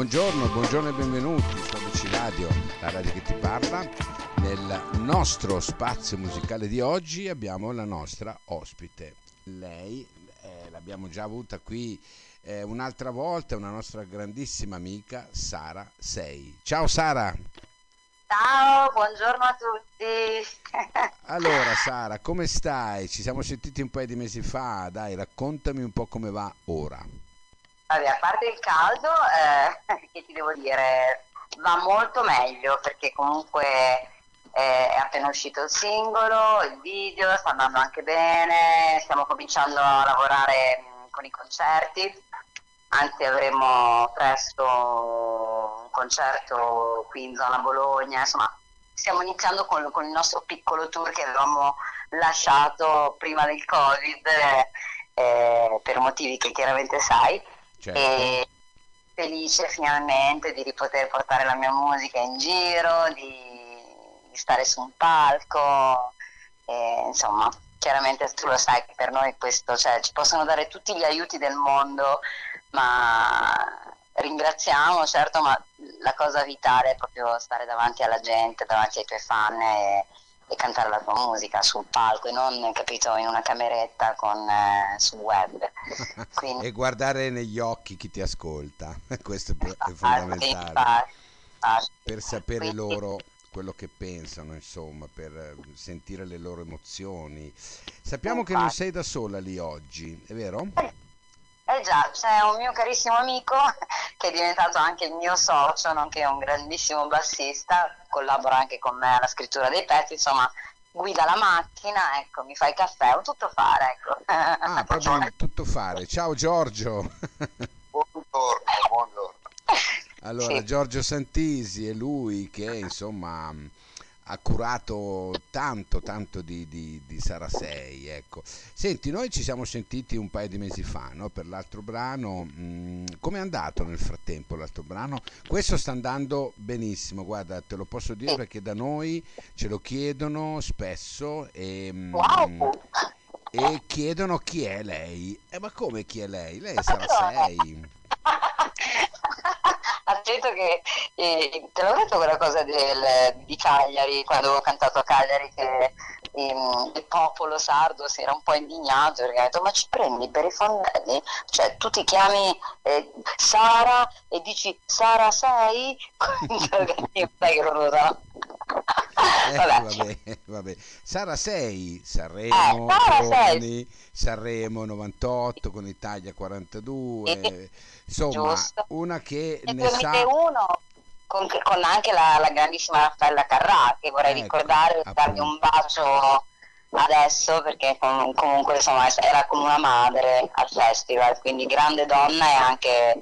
buongiorno, buongiorno e benvenuti su ABC Radio, la radio che ti parla. Nel nostro spazio musicale di oggi abbiamo la nostra ospite. Lei eh, l'abbiamo già avuta qui eh, un'altra volta, una nostra grandissima amica Sara Sei. Ciao Sara! Ciao, buongiorno a tutti. allora Sara, come stai? Ci siamo sentiti un paio di mesi fa, dai, raccontami un po' come va ora. Vabbè, a parte il caldo, eh, che ti devo dire, va molto meglio perché comunque eh, è appena uscito il singolo, il video, sta andando anche bene, stiamo cominciando a lavorare mh, con i concerti, anzi avremo presto un concerto qui in zona Bologna, insomma stiamo iniziando con, con il nostro piccolo tour che avevamo lasciato prima del Covid eh, per motivi che chiaramente sai certo. e felice finalmente di poter portare la mia musica in giro, di, di stare su un palco, e, insomma chiaramente tu lo sai che per noi questo, cioè ci possono dare tutti gli aiuti del mondo, ma ringraziamo certo, ma la cosa vitale è proprio stare davanti alla gente, davanti ai tuoi fan e, e cantare la tua musica sul palco e non, capito, in una cameretta con, eh, sul web. Quindi... e guardare negli occhi chi ti ascolta, questo è fondamentale. Per sapere Quindi... loro quello che pensano, insomma, per eh, sentire le loro emozioni. Sappiamo che non sei da sola lì oggi, è vero? Eh già, c'è un mio carissimo amico che è diventato anche il mio socio, nonché un grandissimo bassista, collabora anche con me alla scrittura dei pezzi, insomma guida la macchina, ecco, mi fa il caffè, un tutto fare, ecco. Ah, proprio un tutto fare. Ciao Giorgio. buongiorno, buongiorno. Allora, sì. Giorgio Santisi è lui che, insomma ha curato tanto tanto di, di, di Sara 6 ecco. senti noi ci siamo sentiti un paio di mesi fa no? per l'altro brano mm, come è andato nel frattempo l'altro brano questo sta andando benissimo guarda te lo posso dire perché da noi ce lo chiedono spesso e, mm, wow. e chiedono chi è lei eh, ma come chi è lei? lei è Sara 6 accetto che eh, te l'ho detto quella cosa del, di Cagliari quando avevo cantato a Cagliari che ehm, il popolo sardo si era un po' indignato perché ha detto ma ci prendi per i fondelli? Cioè tu ti chiami eh, Sara e dici Sara sei? Che non eh, vabbè. Vabbè, vabbè. Sara 6, Sanremo, eh, Sara Sanremo 98 con Italia 42. E, insomma, Giusto. una che e ne sa... uno con, con anche la, la, grandissima Raffaella Carrà, che vorrei ecco, ricordare, dargli un bacio adesso perché com- comunque insomma era come una madre al festival, quindi grande donna e anche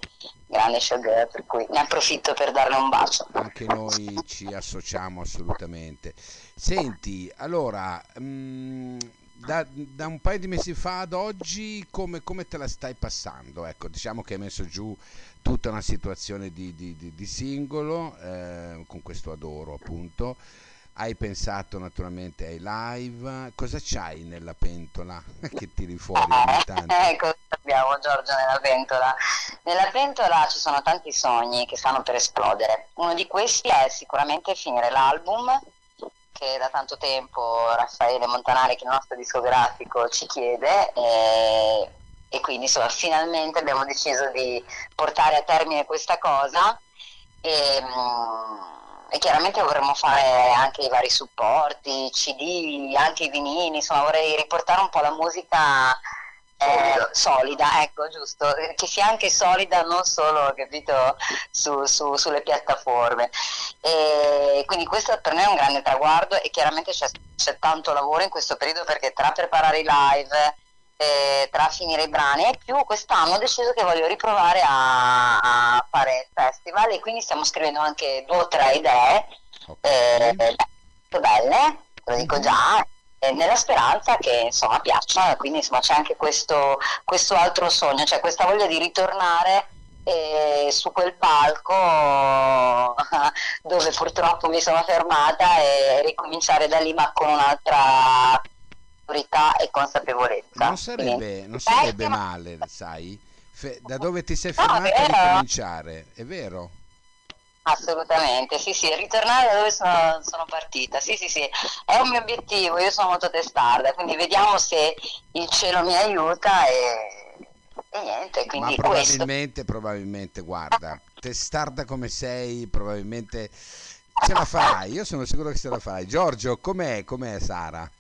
grande showgirl, per cui ne approfitto per darle un bacio. Anche noi ci associamo assolutamente. Senti, allora, mh, mm, da, da, un paio di mesi fa ad oggi come, come, te la stai passando? Ecco, diciamo che hai messo giù tutta una situazione di, di, di, di singolo eh, con questo adoro appunto. Hai pensato naturalmente ai live, cosa c'hai nella pentola che tiri fuori ogni tanto? Ecco, abbiamo Giorgio nella pentola. Nella pentola ci sono tanti sogni che stanno per esplodere. Uno di questi è sicuramente finire l'album che da tanto tempo Raffaele Montanari, che è il nostro discografico, ci chiede e, e quindi insomma finalmente abbiamo deciso di portare a termine questa cosa e, mm, e chiaramente vorremmo fare anche i vari supporti, CD, anche i vinili, insomma vorrei riportare un po' la musica eh, solida, ecco giusto, che sia anche solida non solo capito, su, su, sulle piattaforme. E quindi questo per me è un grande traguardo e chiaramente c'è, c'è tanto lavoro in questo periodo perché tra preparare i live, eh, tra finire i brani e più quest'anno ho deciso che voglio riprovare a, a fare il festival e quindi stiamo scrivendo anche due o tre idee okay. eh, belle, lo dico mhm. già, eh, nella speranza che insomma piaccia, quindi insomma c'è anche questo, questo altro sogno, cioè questa voglia di ritornare su quel palco dove purtroppo mi sono fermata e ricominciare da lì ma con un'altra autorità e consapevolezza. Non sarebbe, non sarebbe male, sai? Fe- da dove ti sei fermata a ricominciare, è vero? Assolutamente, sì, sì, ritornare da dove sono, sono, partita, sì, sì, sì, è un mio obiettivo, io sono molto testarda, quindi vediamo se il cielo mi aiuta e, e niente, quindi Ma probabilmente, questo. probabilmente, guarda, testarda come sei, probabilmente ce la farai, io sono sicuro che ce la farai. Giorgio, com'è, com'è Sara?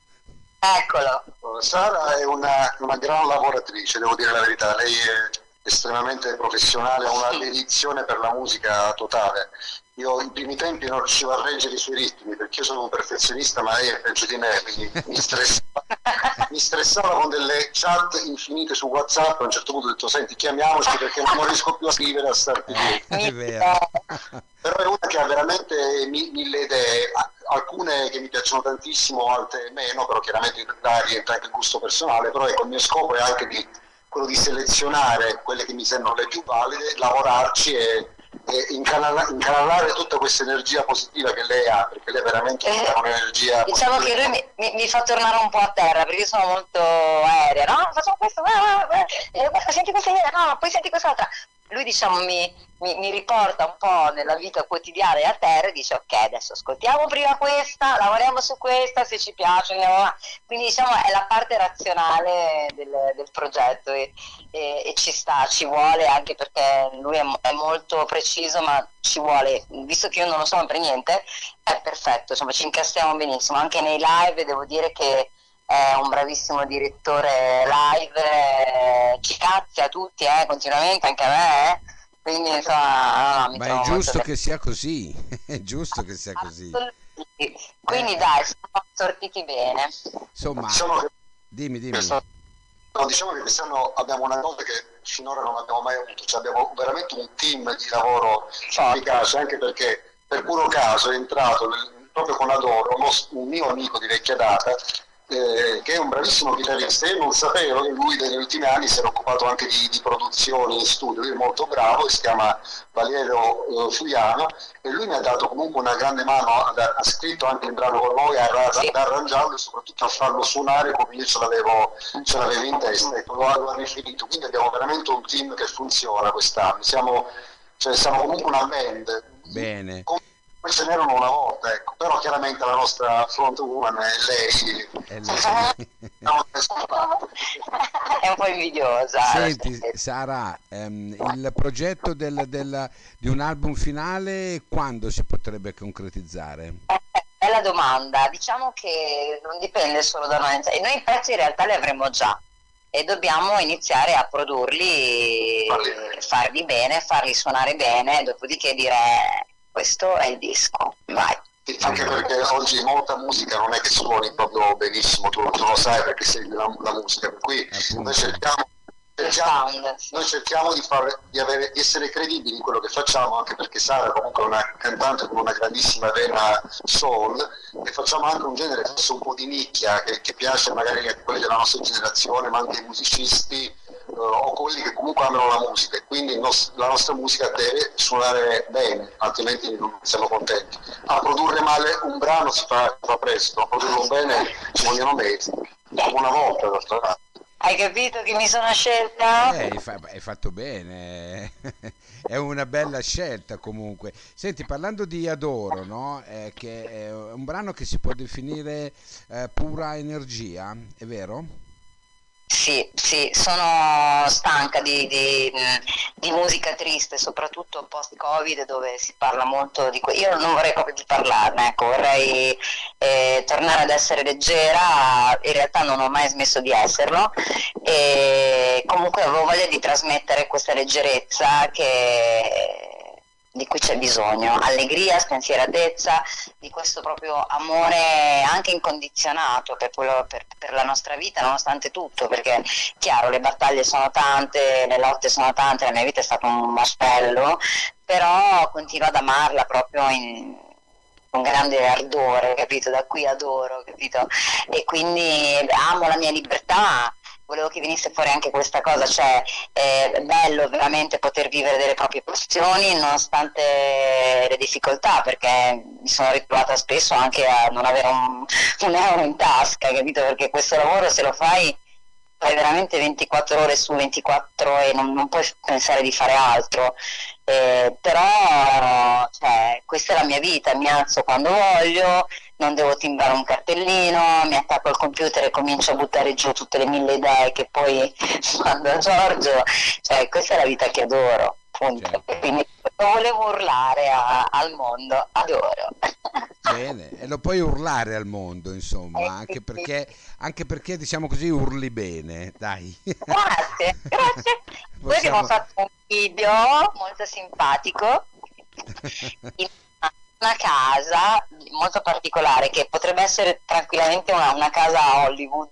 Eccolo. Sara è una, una gran lavoratrice, devo dire la verità, lei è estremamente professionale, ha una dedizione per la musica totale. Io in primi tempi non riuscivo a reggere i suoi ritmi perché io sono un perfezionista, ma lei è peggio di me, quindi mi stressava, mi stressava con delle chat infinite su WhatsApp. A un certo punto ho detto: Senti, chiamiamoci perché non riesco più a scrivere a starti lì. È vero. Però è una che ha veramente mille idee, alcune che mi piacciono tantissimo, altre meno, però chiaramente là rientra anche il gusto personale. Però ecco, il mio scopo è anche di quello di selezionare quelle che mi sembrano le più valide, lavorarci e, e incanala, incanalare tutta questa energia positiva che lei ha, perché lei veramente eh, ha un'energia Diciamo positiva. che lui mi, mi, mi, fa tornare un po' a terra, perché io sono molto aerea, no? Facciamo questo, ah, ah, ah, senti questa idea, no, poi senti quest'altra. Lui diciamo mi, mi, mi, riporta un po' nella vita quotidiana e a terra e dice ok adesso ascoltiamo prima questa, lavoriamo su questa, se ci piace andiamo avanti. Quindi diciamo è la parte razionale del, del progetto e, e, e, ci sta, ci vuole anche perché lui è, è, molto preciso ma ci vuole, visto che io non lo so per niente, è perfetto, insomma ci incastriamo benissimo, anche nei live devo dire che è un bravissimo direttore live, eh, ci cazia tutti eh, continuamente, anche a me. Eh quindi insomma, no, Ma è giusto che sia così, è giusto che sia così. Quindi eh. dai, siamo sortiti bene. Insomma, diciamo che, dimmi, dimmi. No, diciamo che quest'anno abbiamo una cosa che finora non abbiamo mai avuto, cioè abbiamo veramente un team di lavoro efficace, anche perché per puro caso è entrato nel, proprio con Adoro uno, un mio amico di vecchia data eh, che è un bravissimo chitarrista. Io non sapevo che lui negli ultimi anni si era occupato anche di, di produzioni in studio, lui è molto bravo, si chiama Valerio eh, Fuiano e lui mi ha dato comunque una grande mano, ha, ha scritto anche il brano con noi, ad arrangiarlo e soprattutto a farlo suonare come io ce l'avevo, ce l'avevo in testa, ecco, lo, lo ha riferito, quindi abbiamo veramente un team che funziona quest'anno, siamo, cioè, siamo comunque una band. Bene. Con, poi ce n'erano una volta, ecco. però chiaramente la nostra front woman è lei. È, lei. è un po' invidiosa. Senti Sara, ehm, il progetto del, del, di un album finale quando si potrebbe concretizzare? Bella domanda, diciamo che non dipende solo da noi, cioè, noi i pezzi in realtà li avremo già e dobbiamo iniziare a produrli, farli bene, farli suonare bene, dopodiché dire questo è il disco, vai. Anche perché oggi molta musica non è che suoni proprio benissimo, tu, tu lo sai perché sei la, la musica, per cui noi cerchiamo Cerchiamo, noi cerchiamo di, fare, di, avere, di, essere credibili in quello che facciamo, anche perché Sara comunque è una cantante con una grandissima vena soul e facciamo anche un genere forse un po' di nicchia che, che piace magari a quelli della nostra generazione, ma anche ai musicisti o quelli che comunque amano la musica e quindi nos- la nostra musica deve suonare bene, altrimenti non siamo contenti. A produrre male un brano si fa, fa presto, a produrlo bene ci vogliono mesi, una volta d'altra parte. Hai capito che mi sono scelta? Eh, hai, fatto bene, è una bella scelta comunque. Senti, parlando di Adoro, no? eh, che è un brano che si può definire eh, pura energia, è vero? Sì, sì, sono stanca di, di, di, musica triste, soprattutto post-Covid dove si parla molto di questo. Io non vorrei proprio di parlarne, ecco, vorrei eh, tornare ad essere leggera, in realtà non ho mai smesso di esserlo e comunque avevo voglia di trasmettere questa leggerezza che di cui c'è bisogno, allegria, spensieratezza, di questo proprio amore anche incondizionato per, quello, per, per, la nostra vita, nonostante tutto, perché chiaro le battaglie sono tante, le lotte sono tante, la mia vita è stato un macello, però continuo ad amarla proprio in, con grande ardore, capito? Da qui adoro, capito? E quindi amo la mia libertà, volevo che venisse fuori anche questa cosa, cioè è bello veramente poter vivere delle proprie passioni nonostante le difficoltà, perché mi sono ritrovata spesso anche a non avere un, un euro in tasca, capito? Perché questo lavoro se lo fai fai veramente 24 ore su 24 e non, non puoi pensare di fare altro. Eh, però cioè, questa è la mia vita, mi alzo quando voglio, non devo timbrare un cartellino, mi attacco al computer e comincio a buttare giù tutte le mille idee che poi mando a Giorgio, cioè, questa è la vita che adoro. Certo. Quindi lo volevo urlare a, al mondo, adoro. Bene, e lo puoi urlare al mondo, insomma, eh, anche, perché, anche perché, diciamo così, urli bene, dai. Grazie, grazie. Poi abbiamo fatto un video molto simpatico in una casa molto particolare che potrebbe essere tranquillamente una, una casa a Hollywood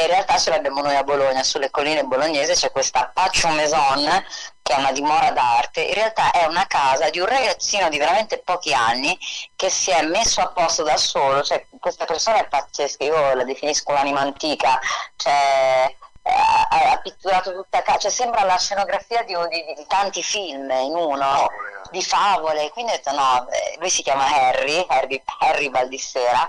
e in realtà ce l'abbiamo noi a Bologna, sulle colline bolognesi c'è questa Pacho Maison che è una dimora d'arte, in realtà è una casa di un ragazzino di veramente pochi anni che si è messo a posto da solo, cioè questa persona è pazzesca, io la definisco un'anima antica, cioè ha, pitturato tutta casa, cioè sembra la scenografia di, di, di, tanti film in uno, di favole, quindi ho detto no, eh, lui si chiama Harry, Harry, Harry Baldissera,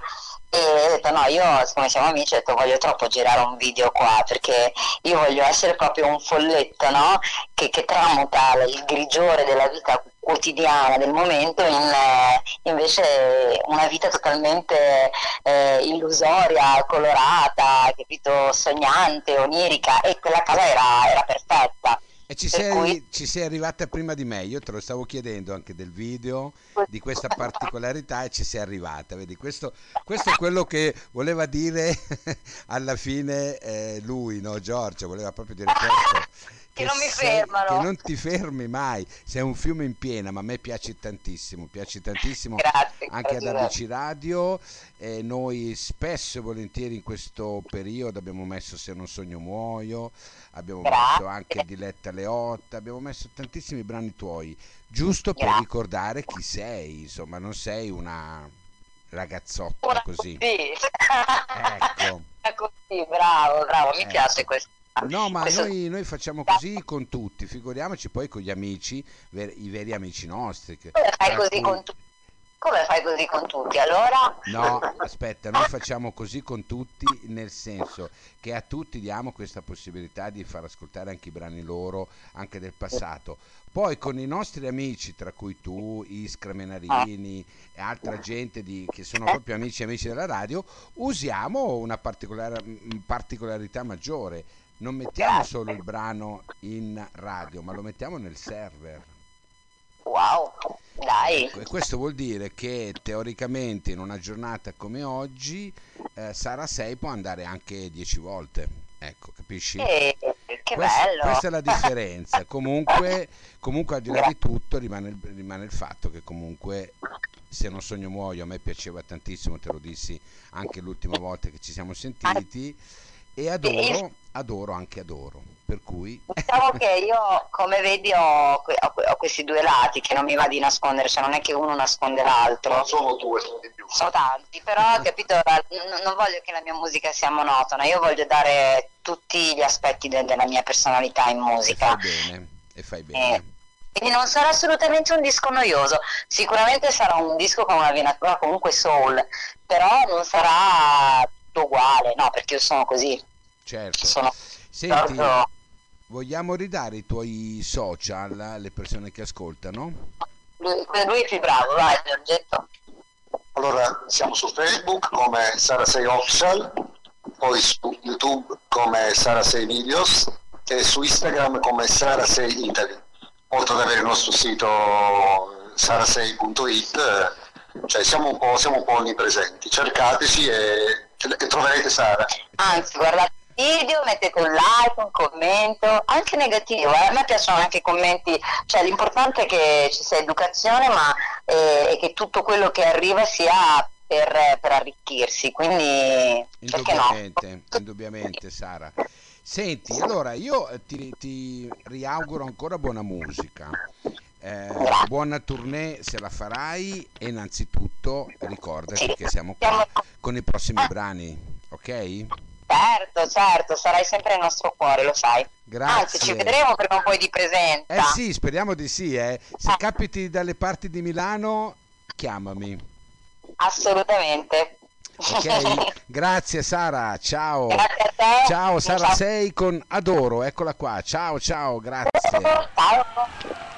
e ho detto no, io come siamo amici ho detto voglio troppo girare un video qua perché io voglio essere proprio un folletto no? che, che tramuta il grigiore della vita quotidiana del momento in eh, invece una vita totalmente eh, illusoria, colorata, capito, sognante, onirica e quella casa era, era perfetta. E ci sei, cui... ci sei, arrivata prima di me, io te lo stavo chiedendo anche del video, di questa particolarità e ci sei arrivata, vedi, questo, questo è quello che voleva dire alla fine eh, lui, no Giorgio, voleva proprio dire questo che, non mi fermano. Che non ti fermi mai, sei un fiume in piena, ma a me piace tantissimo, piace tantissimo Grazie, anche ad ABC Radio. Eh, noi spesso e volentieri in questo periodo abbiamo messo Se non sogno muoio, abbiamo Grazie. messo anche Diletta Leotta, abbiamo messo tantissimi brani tuoi, giusto per Grazie. ricordare chi sei, insomma, non sei una ragazzotta una così. così. ecco. Così, bravo, bravo, mi ecco. piace questo No, ma noi, noi, facciamo così con tutti, figuriamoci poi con gli amici, ver- i veri amici nostri. Che, Come fai così cui... con tutti? Come fai così con tutti? Allora? No, aspetta, noi facciamo così con tutti nel senso che a tutti diamo questa possibilità di far ascoltare anche i brani loro, anche del passato. Poi con i nostri amici, tra cui tu, Iskra Menarini e altra gente di, che sono proprio amici e amici della radio, usiamo una particolarità maggiore non mettiamo solo il brano in radio, ma lo mettiamo nel server. Wow, dai. Ecco, e questo vuol dire che teoricamente in una giornata come oggi eh, Sara 6 può andare anche 10 volte. Ecco, capisci? Eh, che questa, bello. Questa è la differenza. comunque, comunque, al di là di tutto, rimane, rimane il fatto che comunque se non sogno muoio a me piaceva tantissimo, te lo dissi anche l'ultima volta che ci siamo sentiti e adoro, adoro anche adoro. Per cui... Diciamo che io, come vedi, ho, ho, questi due lati che non mi va di nascondere, cioè non è che uno nasconde l'altro. Non sono due, sono di più. Sono tanti, però capito, non voglio che la mia musica sia monotona, io voglio dare tutti gli aspetti de- della mia personalità in musica. E fai bene, e fai bene. Eh, quindi non sarà assolutamente un disco noioso, sicuramente sarà un disco con una venatura comunque soul, però non sarà tutto uguale, no, perché io sono così. Certo. Sono Senti, vogliamo ridare i tuoi social alle persone che ascoltano? Lui, lui è più bravo, vai Giorgetto. Allora, siamo su Facebook come Sara 6 Official, poi su YouTube come Sara 6 Videos e su Instagram come Sara 6 Italy. Oltre ad avere il nostro sito sara6.it, cioè siamo un, po', siamo un po' onnipresenti. Cercateci e, e troverete Sara. Anzi, guardate video, mettete un like, un commento, anche negativo, eh? a me piacciono anche i commenti, cioè l'importante è che ci sia educazione ma eh, che tutto quello che arriva sia per, per arricchirsi, quindi indubbiamente, no? indubbiamente Sara. Senti, allora io ti, ti riauguro ancora buona musica. Eh, buona tournée se la farai e innanzitutto ricordati che siamo qua con i prossimi brani, ok? Certo, certo, sarai sempre nel nostro cuore, lo sai. Grazie. Anzi, ci vedremo prima o poi di presenza. Eh sì, speriamo di sì, eh. Se capiti dalle parti di Milano, chiamami. Assolutamente. Ok? Grazie Sara, ciao. Grazie a te. Ciao Sara Ciao. 6 con Adoro, eccola qua. Ciao ciao, grazie. Ciao.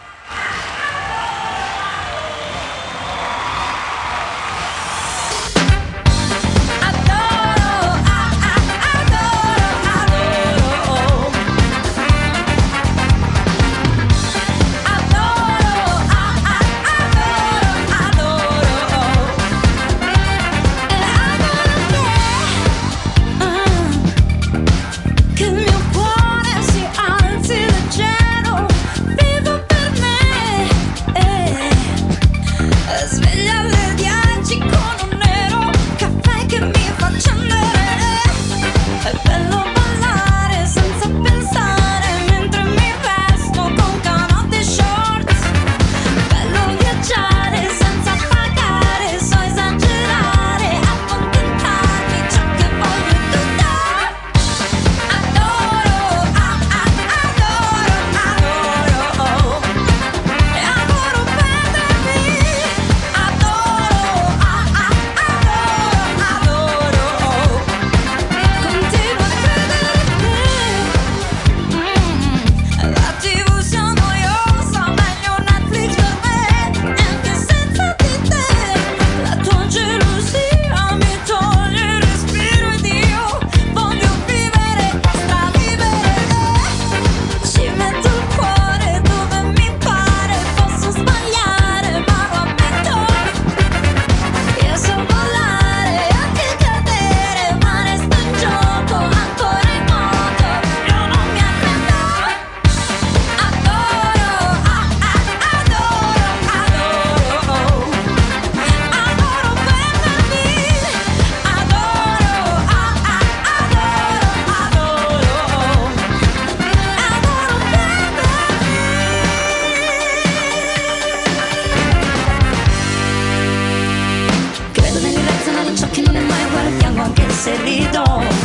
cerditos.